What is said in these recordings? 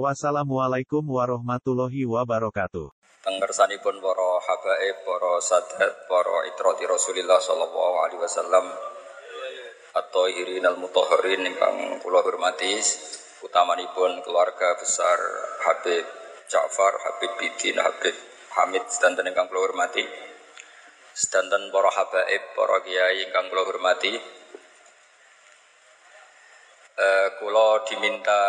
Wassalamualaikum warahmatullahi wabarakatuh. Tenggersanipun para habaib, para sadat, para itrati Rasulillah sallallahu alaihi wasallam atau irin al mutahharin ingkang kula hormati utamanipun keluarga besar Habib Ja'far, Habib Bidin, Habib Hamid sedanten ingkang kula hormati. Sedanten para habaib, para kiai ingkang kula hormati. Eh, diminta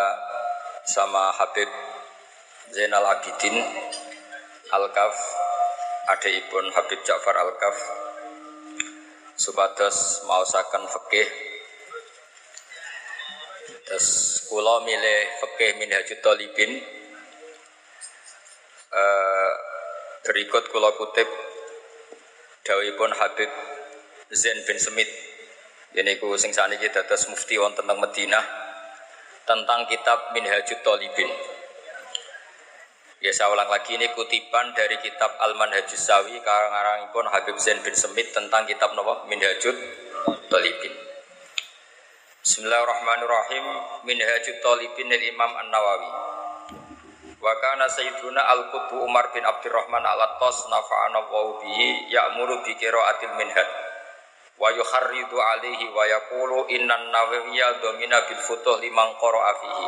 sama Habib Zainal Abidin Al-Kaf adikipun Habib Ja'far Al-Kaf supados maosaken fikih. Terus kula milih fikih minhajut talibin. Uh, berikut kula kutip dawuhipun Habib Zain bin Semit. Ini ku sing saniki dados mufti wonten teng Madinah tentang kitab Minhajut Talibin Ya saya ulang lagi ini kutipan dari kitab Al-Manhajus Sawi pun Habib Zain bin Semit tentang kitab Nawa Minhajut Talibin. Bismillahirrahmanirrahim. Minhajut Talibin dari Imam An-Nawawi. Wa kana sayyiduna al-qutbu Umar bin Abdurrahman al-Attas nafa'ana wa bihi ya'muru bi qira'atil minhaj wa yukharridu alaihi wa yaqulu innan nawawiyya domina bil futuh liman qara'a fihi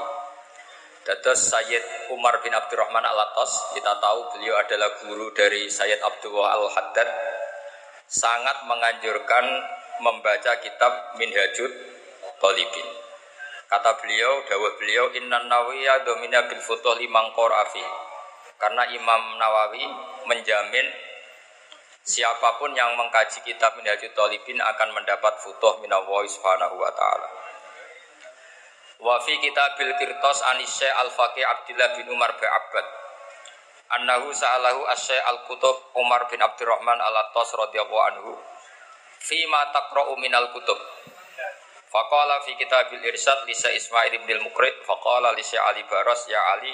Dados Sayyid Umar bin Abdurrahman Al-Atas, kita tahu beliau adalah guru dari Sayyid Abdullah Al-Haddad, sangat menganjurkan membaca kitab Minhajud Talibin. Kata beliau, dawuh beliau, Inna nawiya domina bil futuh limang afi. Karena Imam Nawawi menjamin siapa pun yang mengkaji kitab Minhajud Talibin akan mendapat futuh minallahi subhanahu wa ta'ala. Wa fi kitabil kirtos anisya al-faqih Abdullah bin Umar bin Abbad. Annahu sa'alahu asy al-kutub Umar bin Abdurrahman al-Attas radhiyallahu anhu. Fi ma taqra'u minal kutub. Faqala fi kitabil irsyad lisa Ismail bin al-Muqrid faqala li Ali Baras ya Ali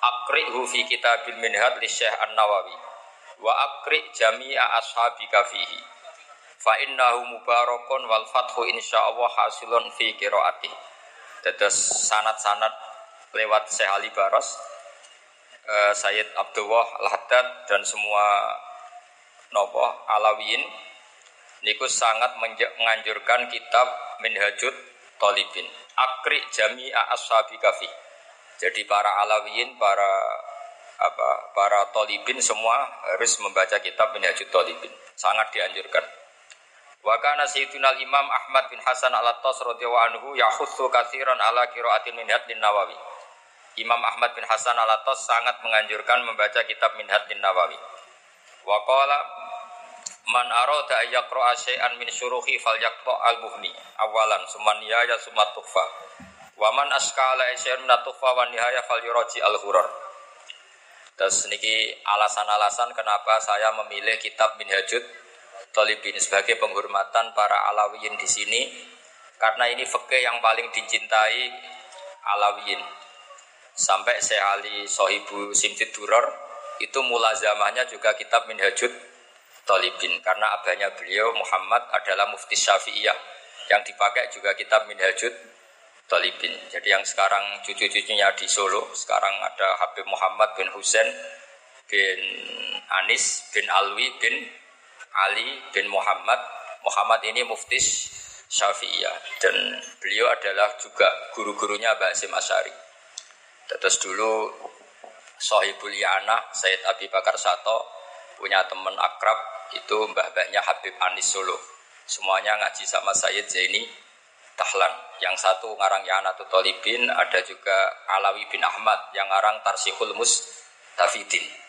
aqri'hu fi kitabil minhad Syekh An-Nawawi wa aqri' jami'a ashabika fihi fa innahu mubarakun wal fathu insyaallah hasilun fi qiraatihi Dados sanat-sanat lewat Syekh Ali Baros, uh, Sayyid Abdullah Al-Haddad dan semua nopo Alawiyin niku sangat menganjurkan kitab Minhajut Talibin. Akri jami'a ashabi kafi. Jadi para Alawiyin, para apa para Talibin semua harus membaca kitab Minhajut Talibin. Sangat dianjurkan. Wa kana sayyiduna Imam Ahmad bin Hasan al-Attas radhiyallahu anhu yahutsu katsiran ala qiraatil minhad lin Nawawi. Imam Ahmad bin Hasan al-Attas sangat menganjurkan membaca kitab Minhad lin Nawawi. Wa qala man arada ay yaqra'a syai'an min syuruhi falyaqra al-muhni awalan summan ya summa tufa. Wa man askala syai'an min tufa wa nihaya falyuraji al-hurar. Terus niki alasan-alasan kenapa saya memilih kitab Minhajud Tolibin sebagai penghormatan para Alawiyin di sini karena ini fikih yang paling dicintai Alawiyin sampai Syekh Ali Sohibu Simtid Duror itu mulazamahnya juga kitab Minhajud Tolibin karena abahnya beliau Muhammad adalah mufti Syafi'iyah. Yang dipakai juga kitab Minhajud Tolibin jadi yang sekarang cucu-cucunya di Solo sekarang ada Habib Muhammad bin Husain bin Anis bin Alwi bin Ali bin Muhammad. Muhammad ini muftis Syafi'iyah dan beliau adalah juga guru-gurunya Mbak Asim Asyari. Terus dulu Sohibul Yana, Said Abi Bakar Sato punya teman akrab itu mbah-mbahnya Habib Anis Solo. Semuanya ngaji sama Sayyid Zaini Tahlan. Yang satu ngarang Yana Tolibin, ada juga Alawi bin Ahmad yang ngarang Tarsihul Tafidin.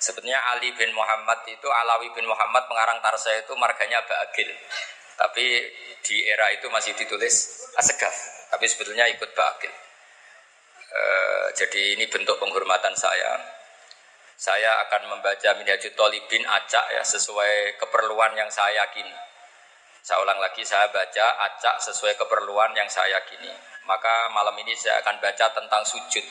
Sebetulnya Ali bin Muhammad itu Alawi bin Muhammad pengarang Tarsa itu marganya Ba'agil. Tapi di era itu masih ditulis Asegaf. Tapi sebetulnya ikut Ba'agil. E, jadi ini bentuk penghormatan saya. Saya akan membaca Minhajul Talibin acak ya sesuai keperluan yang saya yakini. Saya ulang lagi, saya baca acak sesuai keperluan yang saya yakini. Maka malam ini saya akan baca tentang sujud.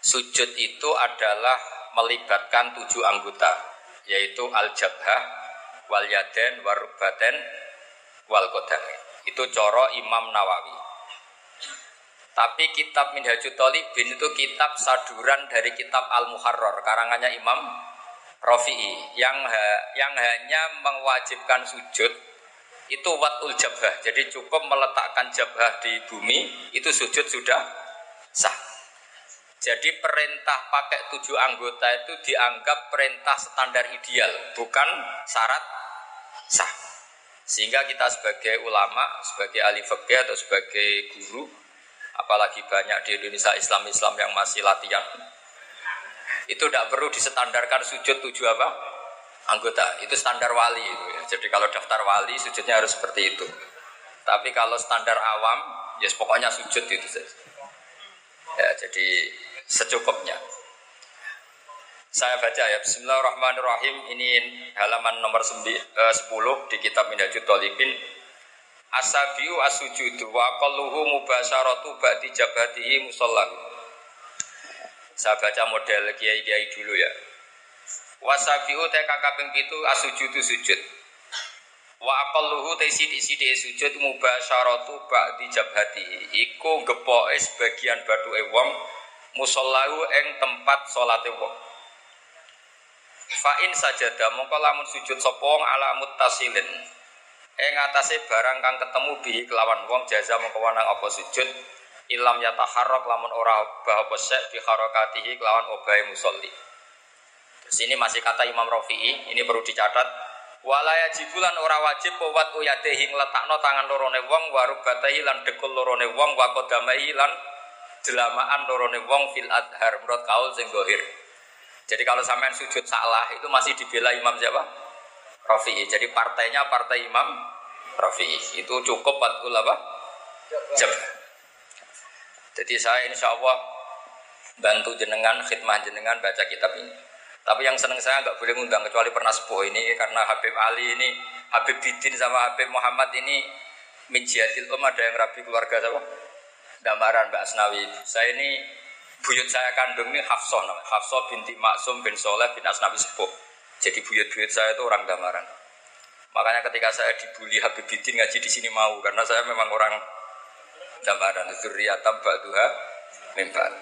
Sujud itu adalah melibatkan tujuh anggota, yaitu al-jabhah, wal yaden, warubaten, wal. Itu coro Imam Nawawi. Tapi kitab Minhajul Talibin itu kitab saduran dari kitab Al-Muharrar, karangannya Imam Rafi'i yang ha, yang hanya mewajibkan sujud itu watul jabah. Jadi cukup meletakkan jabah di bumi itu sujud sudah sah. Jadi perintah pakai tujuh anggota itu dianggap perintah standar ideal, bukan syarat sah. Sehingga kita sebagai ulama, sebagai ahli fikih atau sebagai guru apalagi banyak di Indonesia Islam-Islam yang masih latihan itu tidak perlu disetandarkan sujud tujuh apa? Anggota. Itu standar wali itu ya. jadi kalau daftar wali sujudnya harus seperti itu. Tapi kalau standar awam ya pokoknya sujud itu ya jadi secukupnya. Saya baca ya Bismillahirrahmanirrahim. Ini halaman nomor 10 eh, di kitab Minhajul Talibin. Asabiu asujudu wa qalluhu mubasyaratu ba'di jabatihi musallahu. Saya baca model kiai-kiai dulu ya. Wasabiu te kaping pitu asujudu sujud. Wa aqalluhu te sithik-sithik sujud mubasyaratu ba'di jabhatihi. Iku gepoke sebagian bathuke wong musallahu ing tempat salate wong. Fa in sajada mongko lamun sujud sapa wong ala muttasilin ing atase barang kang ketemu bihi kelawan wong jaza mongko wanang apa sujud ilam yataharrak lamun ora obah apa sek bi harakatihi kelawan obahe musolli. Terus ini masih kata Imam Rafi'i, ini perlu dicatat. Walaya jibulan ora wajib pewat uyadehi ngletakno tangan lorone wong warubatahi lan dekul lorone wong wa qadamahi lan jelamaan lorone wong fil adhar menurut kaul sing gohir. Jadi kalau sampean sujud salah itu masih dibela Imam siapa? Rafi'i. Jadi partainya partai Imam Rafi'i. Itu cukup batul apa? Jab. Jadi saya insya Allah bantu jenengan, khidmah jenengan baca kitab ini. Tapi yang seneng saya nggak boleh ngundang kecuali pernah sepuh ini karena Habib Ali ini, Habib Bidin sama Habib Muhammad ini minjiatil um ada yang rabi keluarga siapa? Damaran Mbak Asnawi. Saya ini buyut saya kandung ini Hafsah namanya. Hafsah binti Maksum bin Soleh bin Asnawi Sepuh. Jadi buyut-buyut saya itu orang Damaran. Makanya ketika saya dibully Habibidin ngaji di sini mau karena saya memang orang Damaran. Zuriyatam ba'duha mimbar.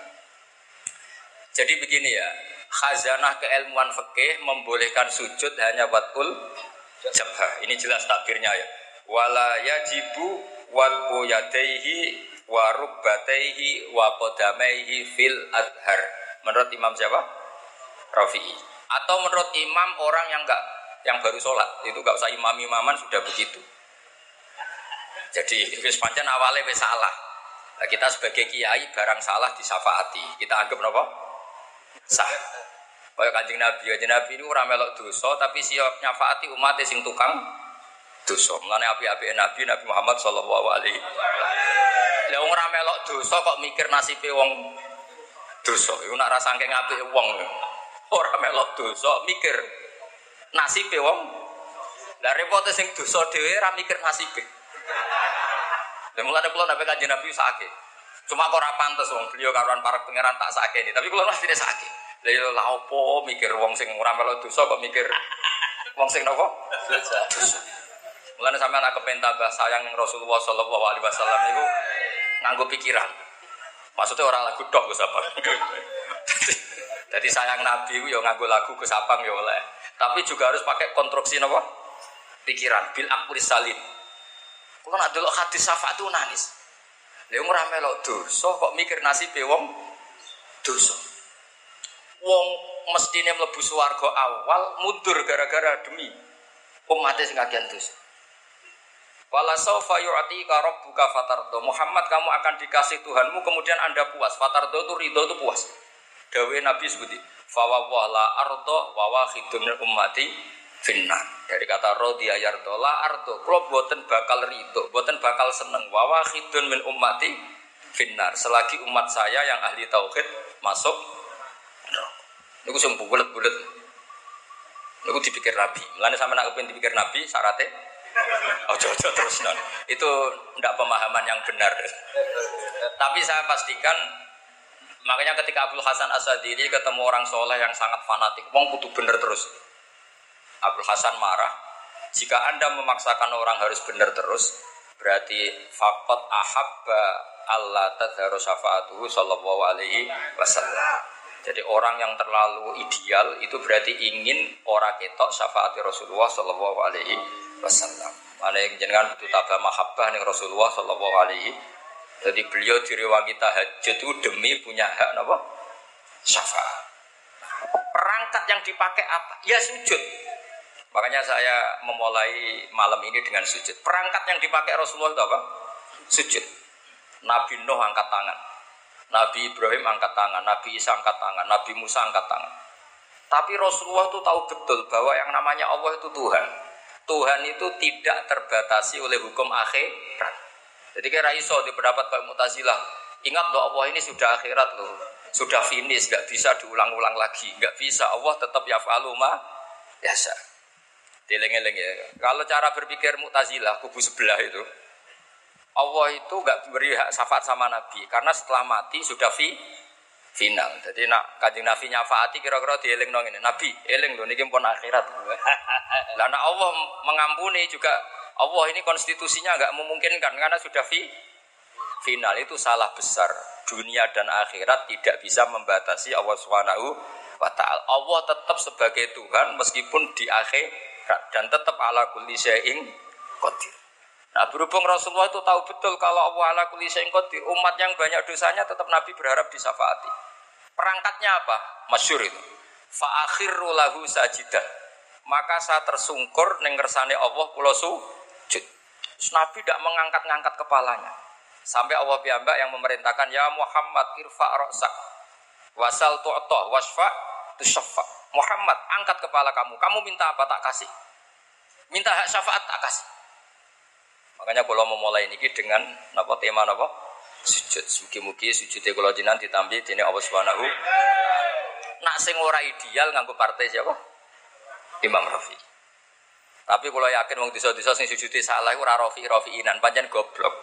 Jadi begini ya, khazanah keilmuan fikih membolehkan sujud hanya watul jabah. Ini jelas takdirnya ya. Wala yajibu watu yadaihi wa rubbataihi wa qadamaihi fil adhar. Menurut Imam siapa? Rafi'i. Atau menurut imam orang yang enggak yang baru sholat itu enggak usah imam imaman sudah begitu. Jadi wis pancen awalnya wis salah. Kita sebagai kiai barang salah disafaati. Kita anggap apa? Sah. Kayak kanjeng Nabi, kanjeng Nabi ini orang melok dosa tapi siap nyafaati umat sing tukang dosa. Mulane api-api Nabi Nabi Muhammad sallallahu alaihi wasallam. Lah ora melok dosa kok mikir nasibe wong dosa. Iku nak rasa saking wong. Orang melok dosa mikir nasibe wong. Lah repote sing dosa dhewe ora mikir nasibe. Lah mulane kula nabi kanjeng Nabi sakit. Cuma kok ora pantes wong beliau karuan para pangeran tak sakit ini. Tapi kula mesti sakit. Lah yo la opo mikir wong sing ora melok dosa kok mikir wong sing napa? Dosa. Mulane sampean tambah sayang ning Rasulullah sallallahu alaihi wasallam iku nganggo pikiran. Maksudnya orang lagu dok Gus apa? Jadi sayang Nabi itu ya nganggo lagu ke sapang ya oleh. Tapi juga harus pakai konstruksi apa? Pikiran bil akuri salim. Kalau nak dulu hadis syafaat itu nangis. Dia ora melok dosa kok mikir nasib wong dosa. Wong mestine mlebu swarga awal mundur gara-gara demi umatnya sing kagian dosa. Wala saufa yu'tika rabbuka fatardo. Muhammad kamu akan dikasih Tuhanmu kemudian Anda puas. Fatardo itu ridho itu puas. Dawe Nabi sebuti fawa la ardo wawa hidum ummati finnar. Dari kata rodi ayardo la ardo. Kalau buatan bakal ridho, buatan bakal seneng. Wawa hidun min ummati finnar. Selagi umat saya yang ahli tauhid masuk Niku sing bulet-bulet. Niku dipikir Nabi. Mulane sampe nak kepengin dipikir Nabi syaratnya ojo ojo terus non. Itu ndak pemahaman yang benar. Tapi saya pastikan makanya ketika Abdul Hasan Asadili ketemu orang soleh yang sangat fanatik, wong kudu bener terus. Abdul Hasan marah, jika anda memaksakan orang harus bener terus, berarti fakot ahabba Allah tadharu syafaatuhu sallallahu alaihi wasallam. Jadi orang yang terlalu ideal itu berarti ingin orang ketok syafaat Rasulullah sallallahu alaihi wasallam. Mana yang jenengan butuh tabah mahabbah nih Rasulullah sallallahu alaihi jadi beliau diriwayat tahajud itu demi punya hak apa? Syafaat. Perangkat yang dipakai apa? Ya sujud. Makanya saya memulai malam ini dengan sujud. Perangkat yang dipakai Rasulullah itu apa? Sujud. Nabi Nuh angkat tangan. Nabi Ibrahim angkat tangan, Nabi Isa angkat tangan, Nabi Musa angkat tangan. Tapi Rasulullah itu tahu betul bahwa yang namanya Allah itu Tuhan. Tuhan itu tidak terbatasi oleh hukum akhirat. Jadi kira iso di pendapat Pak Mutazilah, ingat loh Allah ini sudah akhirat loh, sudah finish, nggak bisa diulang-ulang lagi, nggak bisa. Allah tetap ya ma biasa. Dileng-eleng ya. Kalau cara berpikir Mutazilah kubu sebelah itu, Allah itu nggak beri hak syafaat sama Nabi karena setelah mati sudah fi final. Jadi nak kajian Nabi nyafaati kira-kira dieling nong ini. Nabi eling loh ini pun akhirat. Lah Allah mengampuni juga Allah ini konstitusinya nggak memungkinkan karena sudah fi final itu salah besar. Dunia dan akhirat tidak bisa membatasi Allah Subhanahu wa taala. Allah tetap sebagai Tuhan meskipun di akhirat dan tetap ala kulli syai'in qadir. Nah berhubung Rasulullah itu tahu betul kalau Allah ala kulli qadir, umat yang banyak dosanya tetap Nabi berharap disafaati. Perangkatnya apa? Masyur itu. Fa'akhiru lahu sajidah. Maka saya tersungkur nengersane Allah kula sujud. Nabi tidak mengangkat-ngangkat kepalanya. Sampai Allah piyambak yang memerintahkan ya Muhammad irfa ra'sak wasal tu'tah wasfa tusaffa. Muhammad angkat kepala kamu. Kamu minta apa tak kasih. Minta hak syafaat tak kasih. Makanya kalau mau mulai ini dengan apa tema apa? Sujud. Mugi-mugi sujud kalau jinan ditambi dini Allah Subhanahu. Nak sing ora ideal nganggo partai siapa? Imam Rafi. Tapi kalau yakin wong disa-disa sing sujudnya salah ora Rafi Rafiinan pancen goblok.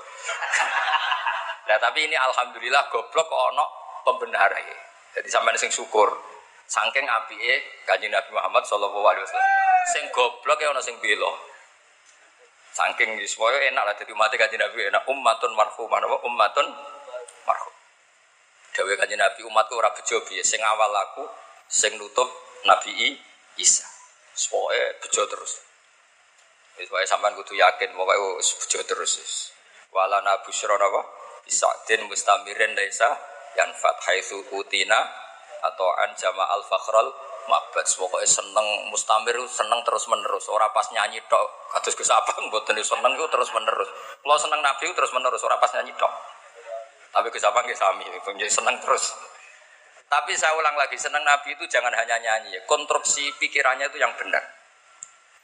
Nah tapi ini alhamdulillah goblok kok ono pembenar ya. Jadi sampean sing syukur. Saking apike Kanjeng Nabi Muhammad sallallahu alaihi wasallam. Sing goblok ya ono sing belo. Saking supaya enak lah jadi umat kanjeng Nabi enak ummatun marhumah apa ummatun marhum. Dawe kanjeng Nabi umatku ora bejo piye sing awal aku sing nutup Nabi Isa. Supaya bejo terus. Wis wae sampean kudu yakin pokoke wis bejo terus. Wala nabu apa? Bisadin mustamirin laisa yanfat haitsu utina atau an jama al fakhral mabat pokoknya seneng mustamir seneng terus menerus ora pas nyanyi tok kados Gus Abang mboten seneng itu terus menerus kalau seneng Nabi terus menerus ora pas nyanyi tok. Tapi Gus Abang nggih sami seneng terus. Tapi saya ulang lagi seneng Nabi itu jangan hanya nyanyi. Konstruksi pikirannya itu yang benar.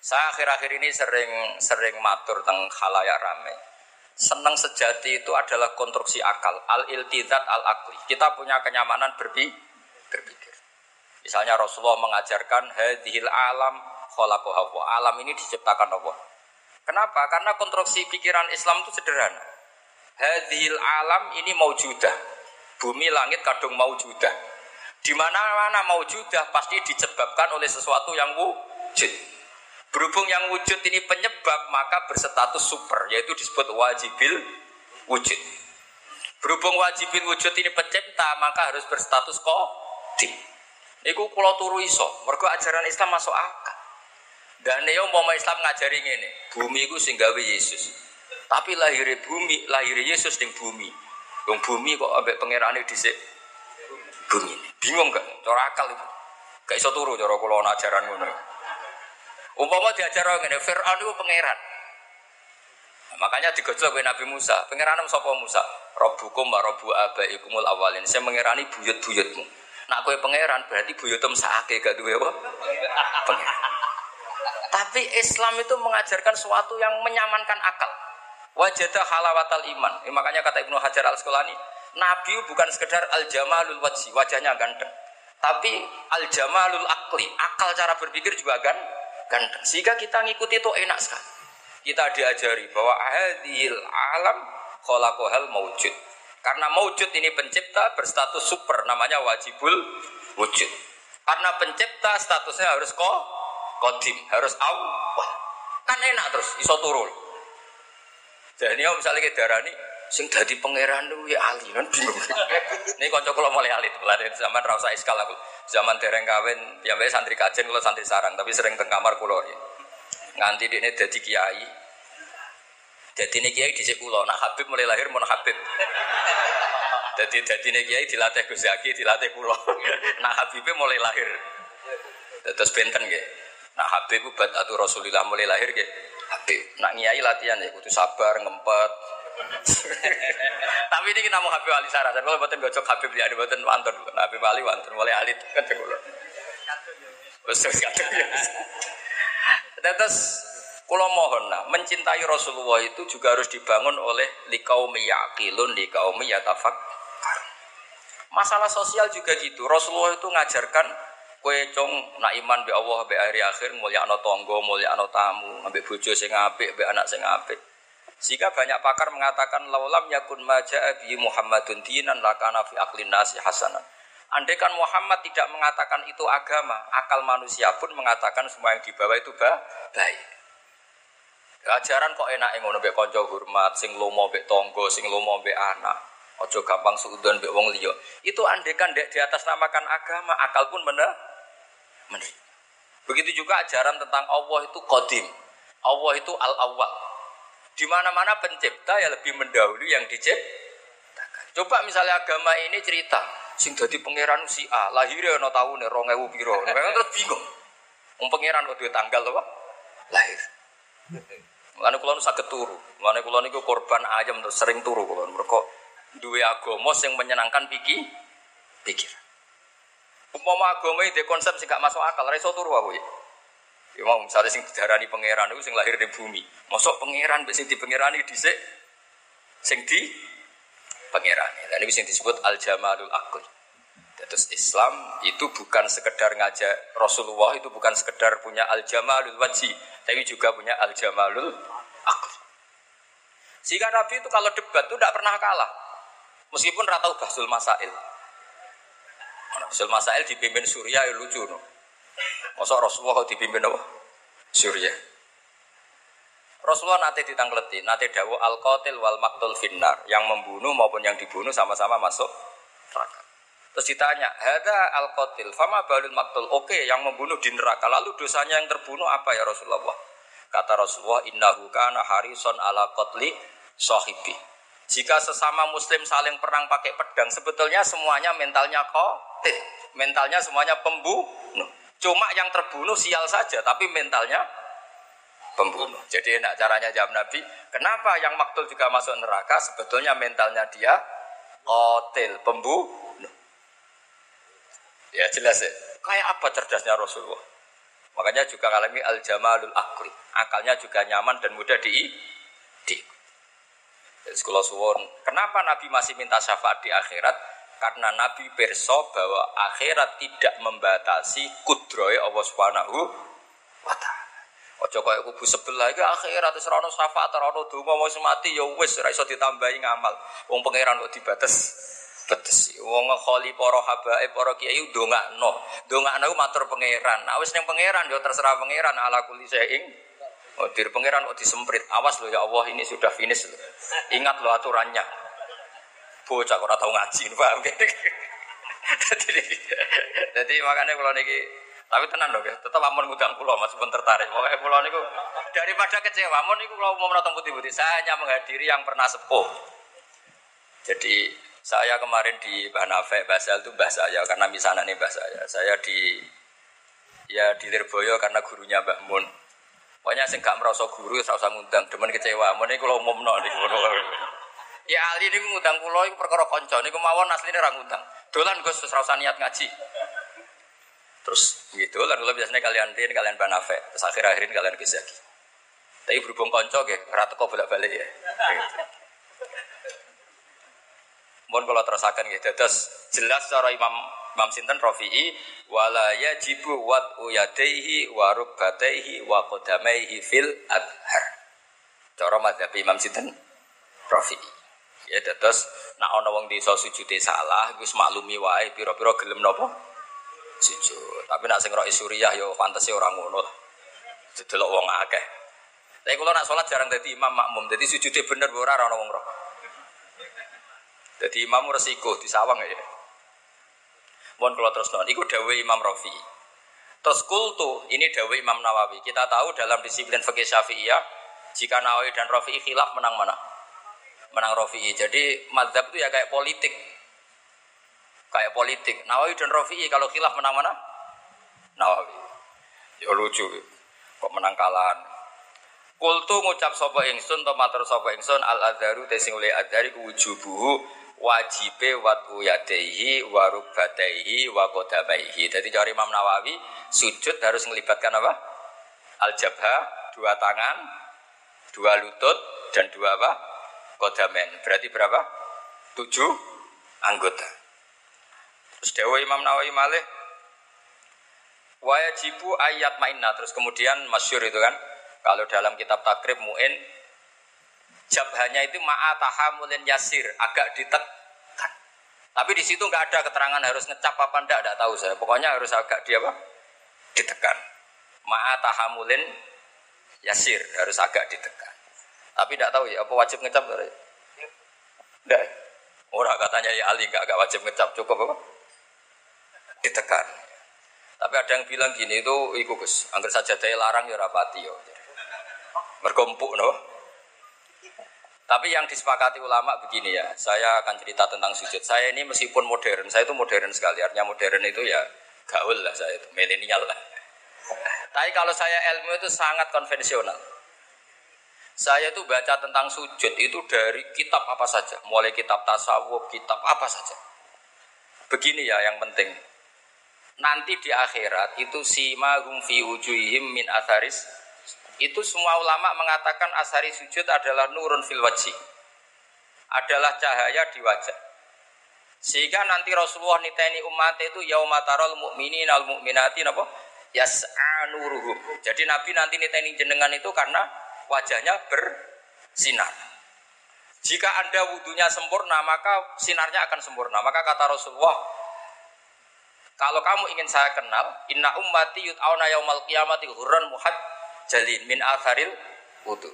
Saya akhir-akhir ini sering sering matur tentang khalayak rame. Seneng sejati itu adalah konstruksi akal. Al iltizat al akli kita punya kenyamanan berbi berpikir Misalnya Rasulullah mengajarkan hadhil alam khalaqaha Alam ini diciptakan Allah. Kenapa? Karena konstruksi pikiran Islam itu sederhana. Hadhil alam ini maujudah. Bumi langit kadung maujudah. Di mana-mana maujudah pasti disebabkan oleh sesuatu yang wujud. Berhubung yang wujud ini penyebab, maka berstatus super, yaitu disebut wajibil wujud. Berhubung wajibil wujud ini pencipta, maka harus berstatus kodim. Iku kula turu iso, mergo ajaran Islam masuk akal. Dan yo umpama Islam ngajari ngene, bumi iku sing gawe Yesus. Tapi lahir bumi, lahir Yesus ning bumi. Wong bumi kok ambek pangerane dhisik bumi. Bingung gak? Cara akal itu. Gak iso turu cara kula ajaran ngono. Umpama diajar ngene, Firaun iku pangeran. Makanya digojlok oleh Nabi Musa. Pangeran sapa Musa? Rabbukum wa rabbu abaikumul awalin. Saya mengerani buyut-buyutmu. Nak kue pangeran berarti buyutum saake gak duwe apa? Tapi Islam itu mengajarkan sesuatu yang menyamankan akal. Wajadah halawatal iman. Ini makanya kata Ibnu Hajar al Asqalani, Nabi bukan sekedar al jamalul wajhi, wajahnya ganteng. Tapi al jamalul akli, akal cara berpikir juga kan ganteng. Sehingga kita ngikuti itu enak sekali. Kita diajari bahwa hadhil alam khalaqahal maujud. Karena maujud ini pencipta berstatus super namanya wajibul wujud. Karena pencipta statusnya harus ko kodim, harus awal. Kan enak terus iso turun. Jadi misalnya kita darah ini sing dadi pangeran lu ya ali kan bingung. Ini kanca kula mulai alit, mulai zaman ra usah iskal aku. Zaman dereng kawin, ya santri kajen kula santri sarang, tapi sering teng kamar kula ya. Nganti dekne dadi kiai. Dadi ini kiai di kula, nah Habib mulai lahir mun Habib. Dadi dadi ini kiai dilatih Gus Zaki, dilatih kula. Nah Habibnya mulai lahir. Terus benten nggih. Nah Habib buat atau Rasulullah mulai lahir nggih. Habib nak kiai latihan ya kudu sabar, ngempet, Tapi ini namun Habib Ali Sarah. Dan kalau buatin gocok Habib dia buatin wantun. Habib Ali wantun mulai alit kan cukup. Terus Terus kalau mohon nah, mencintai Rasulullah itu juga harus dibangun oleh likau miyakilun, likau miyatafak. Masalah sosial juga gitu. Rasulullah itu ngajarkan kue cong nak iman be Allah be akhir akhir mulia ano tonggo mulia ano tamu ambek bojo sing apik be anak sing apik sehingga banyak pakar mengatakan laulam yakun maja'a bi Muhammadun dinan lakana fi aklin nasi. Andai kan Muhammad tidak mengatakan itu agama, akal manusia pun mengatakan semua yang dibawa itu baik. Ajaran kok enak ngono mbek kanca hormat, sing lomo mbek tonggo, sing lomo mbek anak. Ojo gampang suudon mbek wong liya. Itu andai kan di atas namakan agama, akal pun bener. Begitu juga ajaran tentang Allah itu kodim. Allah itu al-awwal. Di mana-mana pencipta ya lebih mendahului yang diciptakan. Coba misalnya agama ini cerita, sing dadi pangeran si A, lahirnya no tahun rongewu piro. Mereka terus bingung. Wong pangeran kok duwe tanggal apa? Lahir. Mulane kula nu saged turu. Mulane kula niku korban ayam terus sering turu kula. Mergo duwe agama sing menyenangkan pikir pikir. Umpama agama itu konsep sing gak masuk akal, ra iso turu aku ya. Ya mau misalnya sing dijarani pangeran itu sing lahir di bumi. Masuk pangeran sing di pangeran di dhisik sing di pangeran. Dan ini sing disebut al jamalul akli. Terus Islam itu bukan sekedar ngajak Rasulullah itu bukan sekedar punya al jamalul wajhi, tapi juga punya al jamalul. Sehingga Nabi itu kalau debat itu tidak pernah kalah. Meskipun ratau basul masail. Basul masail dipimpin Surya ya lucu no. Masa Rasulullah dipimpin apa? Surya. Rasulullah nanti ditangkleti, nanti dawu al qatil wal maktul finnar, yang membunuh maupun yang dibunuh sama-sama masuk neraka. Terus ditanya, ada al qatil, fama balul maktul. Oke, yang membunuh di neraka. Lalu dosanya yang terbunuh apa ya Rasulullah? Kata Rasulullah, innahu kana harison ala qatli sahibi. Jika sesama muslim saling perang pakai pedang, sebetulnya semuanya mentalnya qatil. Mentalnya semuanya pembunuh. Cuma yang terbunuh sial saja, tapi mentalnya pembunuh. Jadi enak caranya jawab Nabi, kenapa yang maktul juga masuk neraka? Sebetulnya mentalnya dia kotil, pembunuh. Ya jelas ya. Kayak apa cerdasnya Rasulullah? Makanya juga alami al-jamalul akli. Akalnya juga nyaman dan mudah di di. Sekolah suwon. Kenapa Nabi masih minta syafaat di akhirat? Karena Nabi perso bahwa akhirat tidak membatasi kudroy Allah Subhanahu wa taala. Ojo kubu sebelah iki akhirat wis ora syafaat, ora ono donga mau mati ya wis ora iso ditambahi ngamal. Wong pangeran kok dibates betes. Wong kholi para habae para kiai ndongakno. Ndongakno matur pangeran. Nah wis ning pangeran ya terserah pangeran ala kulli saing. Oh, dir pangeran kok disemprit. Awas lo ya Allah ini sudah finish. Ingat lo aturannya bocah ora tau ngaji, paham Jadi, jadi makanya kalau niki tapi tenan dong ya, tetap amun ngundang pulau mas pun tertarik. Pokoknya pulau niku daripada kecewa, amun niku kalau mau menonton putih-putih, saya hanya menghadiri yang pernah sepuh. Jadi saya kemarin di Banafe Basel itu bahasa saya karena misalnya nih bahasa saya. Saya di ya di Lirboyo karena gurunya Mbak Mun. Pokoknya saya nggak merasa guru, saya usah ngundang. Demen kecewa, amun niku kalau mau menonton Ya Ali ini ngundang pulau ini perkara konco niku mawon asline ra ngundang. Dolan Gus wis ora niat ngaji. Terus gitu lan kula biasanya kalian tin kalian banafe, terus akhir akhirin kalian lagi. Tapi berhubung konco ge ora teko bolak-balik ya. Mohon kalau terusakan gitu, terus jelas cara Imam Imam sinten Rafi'i wala yajibu wat uyadaihi wa rukbataihi wa fil adhar. Cara madzhab Imam sinten Rafi'i. Ya terus nak ana wong desa sujude salah wis maklumi wae pira-pira gelem napa sujud. Tapi nak sing roh Suriah yo fantasi orang ngono lah. Delok wong akeh. Tapi kalau nak sholat jarang jadi imam makmum, jadi sujudnya bener ora ana wong roh. Jadi imam resiko di sawang ya. Mohon kalau terus non, ikut dawe Imam Rafi. Terus kultu, ini dawe Imam Nawawi. Kita tahu dalam disiplin fikih Syafi'iyah, jika Nawawi dan Rafi khilaf menang mana? Menang Rafi. Jadi madhab itu ya kayak politik. Kayak politik. Nawawi dan Rafi kalau khilaf menang mana? Nawawi. Ya lucu. Kok menang kalahan. Kultu ngucap sapa ingsun to matur sapa ingsun al adharu tesing oleh adhari wujubuhu wajibe watu yadehi warubadehi wakodamaihi. Jadi dari Imam Nawawi sujud harus melibatkan apa? Al jabha dua tangan, dua lutut dan dua apa? Kodamen. Berarti berapa? Tujuh anggota. Terus Dewa Imam Nawawi malih wajibu ayat mainna terus kemudian masyur itu kan kalau dalam kitab takrib muin jabhanya itu ma'atahamulin yasir, agak ditekan. Tapi di situ nggak ada keterangan harus ngecap apa ndak, nggak tahu saya. Pokoknya harus agak dia apa? Ditekan. Ma'atahamulin yasir, harus agak ditekan. Tapi tidak tahu ya, apa wajib ngecap? Tidak. Orang katanya ya Ali nggak agak wajib ngecap, cukup apa? Ditekan. Tapi ada yang bilang gini itu, ikut gus, angker saja daya larang ya rapati yo. Berkumpul no. Tapi yang disepakati ulama begini ya, saya akan cerita tentang sujud. Saya ini meskipun modern, saya itu modern sekali. Artinya modern itu ya gaul lah saya itu, milenial lah. Tapi kalau saya ilmu itu sangat konvensional. Saya itu baca tentang sujud itu dari kitab apa saja, mulai kitab tasawuf, kitab apa saja. Begini ya yang penting. Nanti di akhirat itu sima hum fi min atharis itu semua ulama mengatakan asari sujud adalah nurun fil wajhi. Adalah cahaya di wajah. Sehingga nanti Rasulullah niteni umat itu yaumatarul mu'minin al mu'minati napa? Yas'a nuruhum. Jadi Nabi nanti niteni jenengan itu karena wajahnya bersinar. Jika Anda wudhunya sempurna, maka sinarnya akan sempurna. Maka kata Rasulullah, kalau kamu ingin saya kenal, inna ummati yut'auna yaumal qiyamati hurran muhad jalin min atharil wudu.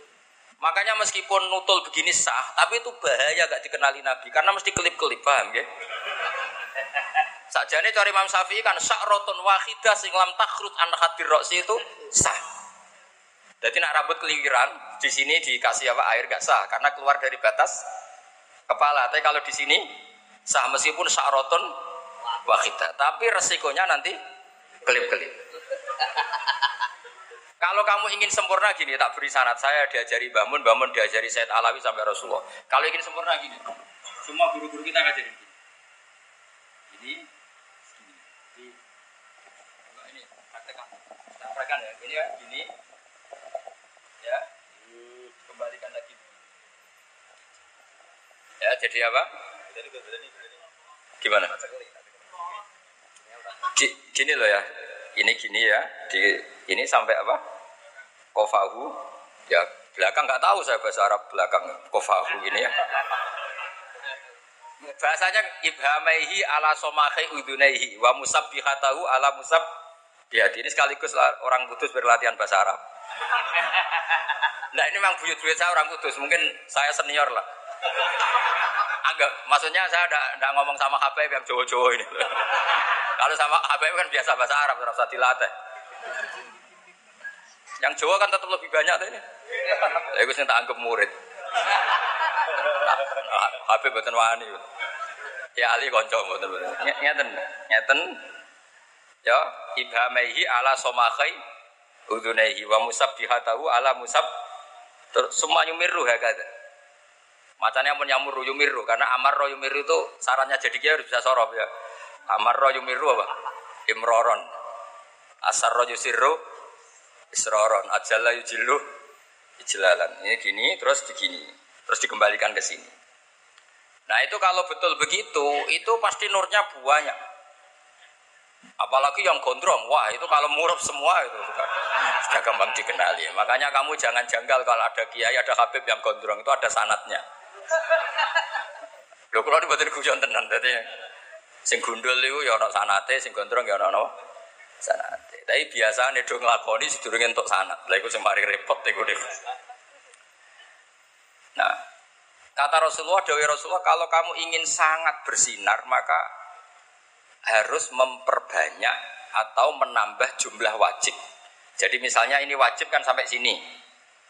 Makanya meskipun nutul begini sah, tapi itu bahaya gak dikenali Nabi karena mesti kelip-kelip, paham ya? Sakjane cari Imam Syafi'i kan sa'rotun wahidah sing lam takhrut an hadir itu sah. Jadi nak rambut keliwiran di sini dikasih apa air gak sah karena keluar dari batas kepala. Tapi kalau di sini sah meskipun sa'rotun wahidah. Tapi resikonya nanti kelip-kelip. Kalau kamu ingin sempurna gini, tak beri sanat. Saya diajari bangun, bangun diajari Said Alawi sampai Rasulullah. Kalau ingin sempurna gini, semua guru-guru kita ngajarin gini. Ini, ini, ini, praktekan, ya. Ini ya, gini, ya, kembalikan lagi. Ya, jadi apa? Gimana? Gini loh ya, ini gini ya, di ini sampai apa? Kofahu. Ya belakang nggak tahu saya bahasa Arab belakang kofahu ini ya. Bahasanya ibhamaihi ala somahi udunaihi wa musabbihatahu ala musab Ya, ini sekaligus orang kudus berlatihan bahasa Arab. Nah ini memang buyut-buyut saya orang kudus, mungkin saya senior lah. Anggap, maksudnya saya tidak ngomong sama Habib yang Jawa-Jawa ini. Kalau sama Habib kan biasa bahasa Arab, terus dilatih. Yang Jawa kan tetap lebih banyak ini. Saya gue tak anggap murid. Habib buatan wani. Ya Ali konco buatan buatan. Nyeten, nyeten. Ya ibhamaihi ala somakai udunaihi wa musabbihatahu ala musab terus semua yumiru ya kata. Macamnya pun yamuru yumiru karena amarro yumiru itu sarannya jadi dia harus bisa sorob ya. Amarro yumiru apa? Imroron. Asarro yusirru isroron ajalla yujillu ijlalan. Ini gini terus begini, terus dikembalikan ke sini. Nah itu kalau betul begitu, itu pasti nurnya banyak. Apalagi yang gondrong, wah itu kalau murup semua itu sudah, sudah gampang dikenali. Makanya kamu jangan janggal kalau ada kiai, ada habib yang gondrong itu ada sanatnya. Lho kalau dibuatin guyon tenan tadi. Sing gundul itu ya ono sanate, sing gondrong ya ono sanate. Tapi biasa nih dong ngelakoni sedurunge untuk sanat. Lah iku sing repot iku. Nah, kata Rasulullah, Dewi Rasulullah, kalau kamu ingin sangat bersinar, maka harus memperbanyak atau menambah jumlah wajib. Jadi misalnya ini wajib kan sampai sini,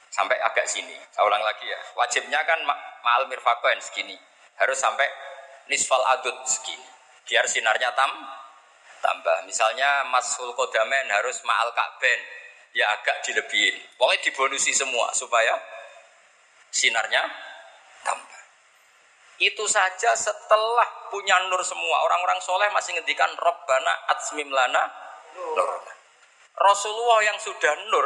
sampai agak sini. Saya ulang lagi ya. Wajibnya kan ma'al mirfakoen segini. Harus sampai nisfal adud segini. Biar sinarnya tam tambah. Misalnya masul kodamen harus ma'al kakben. Ya agak dilebihin. Pokoknya dibonusi semua supaya sinarnya tambah. Itu saja setelah punya nur semua. Orang-orang soleh masih ngendikan Robbana atsmim lana nur. Rasulullah yang sudah nur,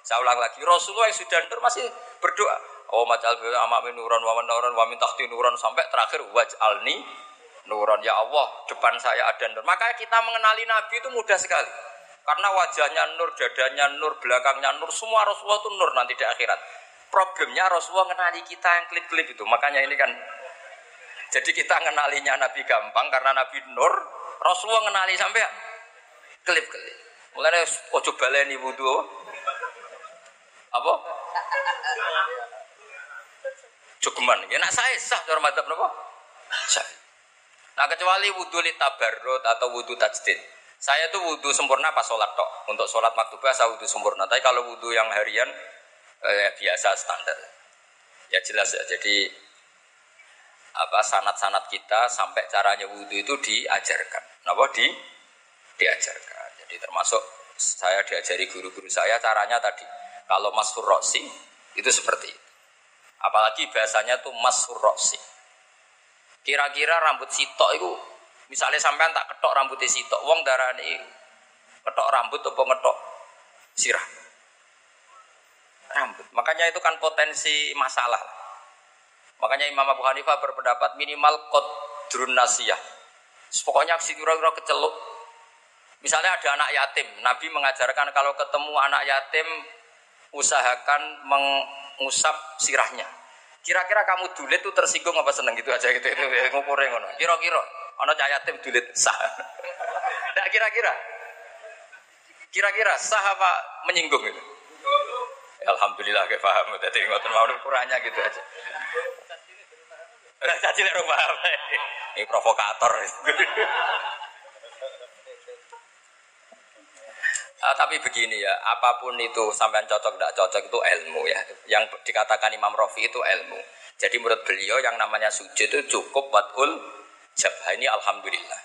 saya ulang lagi, Rasulullah yang sudah nur masih berdoa. Oh macal amamin nuran wa nuran wa min tahti nuran sampai terakhir waj'alni nuran ya Allah depan saya ada nur. Makanya kita mengenali Nabi itu mudah sekali. Karena wajahnya nur, dadanya nur, belakangnya nur, semua Rasulullah itu nur nanti di akhirat. Problemnya Rasulullah mengenali kita yang klip-klip itu. Makanya ini kan jadi kita mengenalinya Nabi gampang karena Nabi Nur. Rasulullah mengenali sampai klip-klip. Mulai ojo baleni wudhu. Apa? Cukuman. Ya nak saya sah cara madzhab napa? Nah kecuali wudhu li tabarrut atau wudhu tajdid. Saya tuh wudhu sempurna pas sholat tok. Untuk sholat maktubah saya wudhu sempurna. Tapi kalau wudhu yang harian eh, biasa standar. Ya jelas ya. Jadi apa sanat-sanat kita sampai caranya wudhu itu diajarkan. Napa di diajarkan. Jadi termasuk saya diajari guru-guru saya caranya tadi. Kalau masur roksi itu seperti itu. Apalagi bahasanya tuh masur roksi. Kira-kira rambut sitok itu misalnya sampean tak ketok rambutnya sitok, wong ini ketok rambut atau ngetok sirah rambut. Makanya itu kan potensi masalah. Makanya Imam Abu Hanifah berpendapat minimal drun nasiyah. Pokoknya kira-kira keceluk. Misalnya ada anak yatim, Nabi mengajarkan kalau ketemu anak yatim usahakan mengusap sirahnya. Kira-kira kamu dulit tuh tersinggung apa seneng gitu aja gitu itu ngukurnya ngono. Kira-kira anak yatim dulit sah. Nah kira-kira kira-kira sah apa menyinggung itu? Alhamdulillah kayak paham. Jadi ngotot mau ukurannya gitu aja. Caci lek paham. Ini provokator. Uh, tapi begini ya, apa pun itu sampai cocok tidak cocok itu ilmu ya. Yang dikatakan Imam Rofi itu ilmu. Jadi menurut beliau yang namanya sujud itu cukup jabah ini alhamdulillah.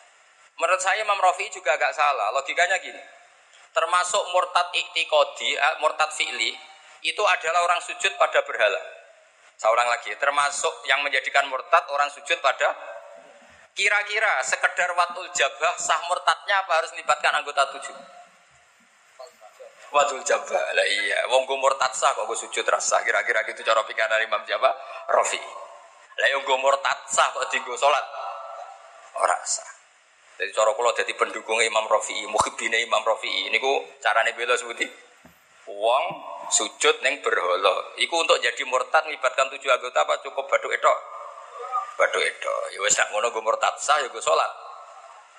Menurut saya Imam Rofi juga agak salah. Logikanya gini. Termasuk murtad iktikodi, uh, murtad fi'li, itu adalah orang sujud pada berhala. Seorang lagi, termasuk yang menjadikan murtad orang sujud pada kira-kira sekedar watul jabah sah murtadnya apa harus melibatkan anggota tujuh? Watul jabah lah iya, wong gue murtad kok gue sujud rasa kira-kira gitu cara pikiran Imam Jabah Rofi. Lah yang gue murtad sah kok tinggu sholat sah. Jadi cara kalau jadi pendukung Imam Rofi, muhibine Imam Rofi, ini ku carane bela sebuti. Wong sujud neng berhala. Iku untuk jadi murtad melibatkan tujuh anggota apa cukup batu itu? Batu itu. Ya wes nak ngono gue murtad sah ya gue sholat.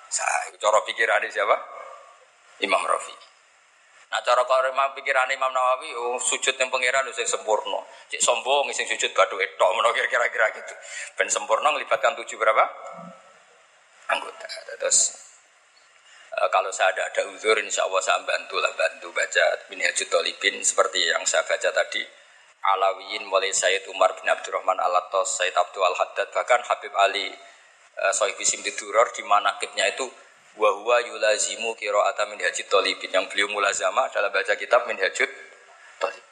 Sah. Cara siapa? Imam Rafi. Nah cara kalau imam pikiran Imam Nawawi, oh, sujud yang pangeran itu sempurna. Cik sombong sing sujud batu itu, menurut kira-kira gitu. Ben sempurna melibatkan tujuh berapa? Anggota. Terus Eh, kalau saya ada ada uzur, insya Allah saya bantu lah bantu baca Minhajul Talibin seperti yang saya baca tadi. Alawiyin mulai Sayyid Umar bin Abdurrahman Al-Attas, Sayyid Abdul Al-Haddad, bahkan Habib Ali uh, Sohib Simdi Duror di mana kibnya itu wahwa yulazimu kiro'ata Minhajul Talibin. Yang beliau mulazama adalah baca kitab Minhajul Talibin.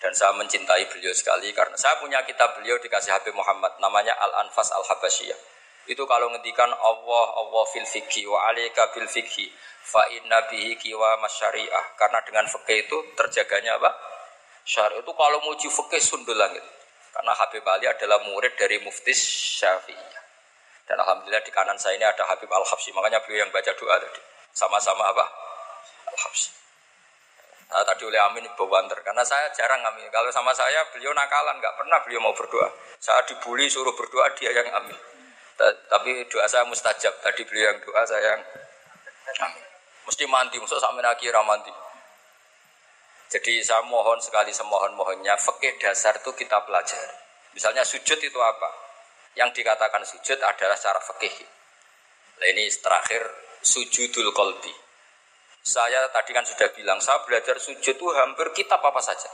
Dan saya mencintai beliau sekali karena saya punya kitab beliau dikasih Habib Muhammad namanya Al-Anfas Al-Habasyiyah itu kalau ngendikan Allah Allah fil fikhi wa alika bil fikhi fa inna bihi kiwa masyariah. Karena dengan fikih itu terjaganya apa? Syari itu kalau muji fikih sundul langit. Karena Habib Ali adalah murid dari muftis Syafi'iyah dan alhamdulillah di kanan saya ini ada Habib Al Habsyi makanya beliau yang baca doa tadi Sama-sama apa? Al-Habsyi. Nah, tadi oleh Amin bawa karena saya jarang Amin. Kalau sama saya beliau nakalan, nggak pernah beliau mau berdoa. Saya dibully suruh berdoa dia yang Amin. Tapi doa saya mustajab. Tadi beliau yang doa saya yang Amin. Mesti mandi, musuh sampai akhirnya mandi. Jadi saya mohon sekali semohon-mohonnya, fakih dasar itu kita pelajari. Misalnya sujud itu apa? Yang dikatakan sujud adalah cara fakih. Nah ini terakhir sujudul kolbi. Saya tadi kan sudah bilang, saya belajar sujud itu hampir kitab apa saja.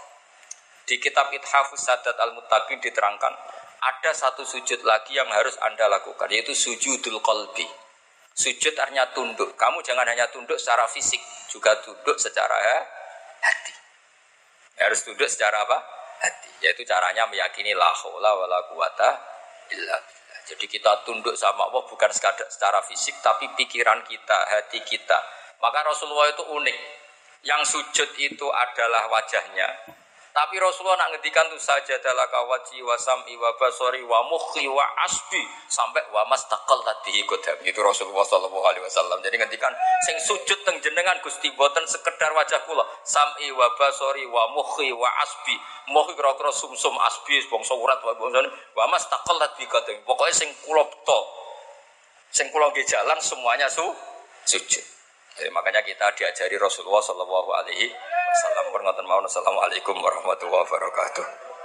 Di kitab Ithafus Sadat Al-Muttaqin diterangkan, ada satu sujud lagi yang harus Anda lakukan, yaitu sujudul kolbi. Sujud artinya tunduk. Kamu jangan hanya tunduk secara fisik, juga tunduk secara ya, hati. Harus tunduk secara apa? Hati. Yaitu caranya meyakini la haula wala quwata illa Jadi kita tunduk sama Allah bukan secara fisik, tapi pikiran kita, hati kita, maka Rasulullah itu unik. Yang sujud itu adalah wajahnya. Tapi Rasulullah nak ngedikan tuh saja adalah kawaji wasam iwa basori wa mukhi wa asbi sampai wa takal tadi kodam itu Rasulullah Shallallahu Alaihi Wasallam. Jadi ngedikan sing sujud teng jenengan gusti boten sekedar wajah kula sam iwa basori wa mukhi wa asbi mukhi kira kira sum sum asbi bangsa urat wa bangsa wa takal tadi kodam. Pokoknya sing kula to sing kula jalan semuanya su sujud. Jadi makanya kita diajari Rasulullah Shallallahu Alaihi Wasallam. Assalamualaikum warahmatullahi wabarakatuh.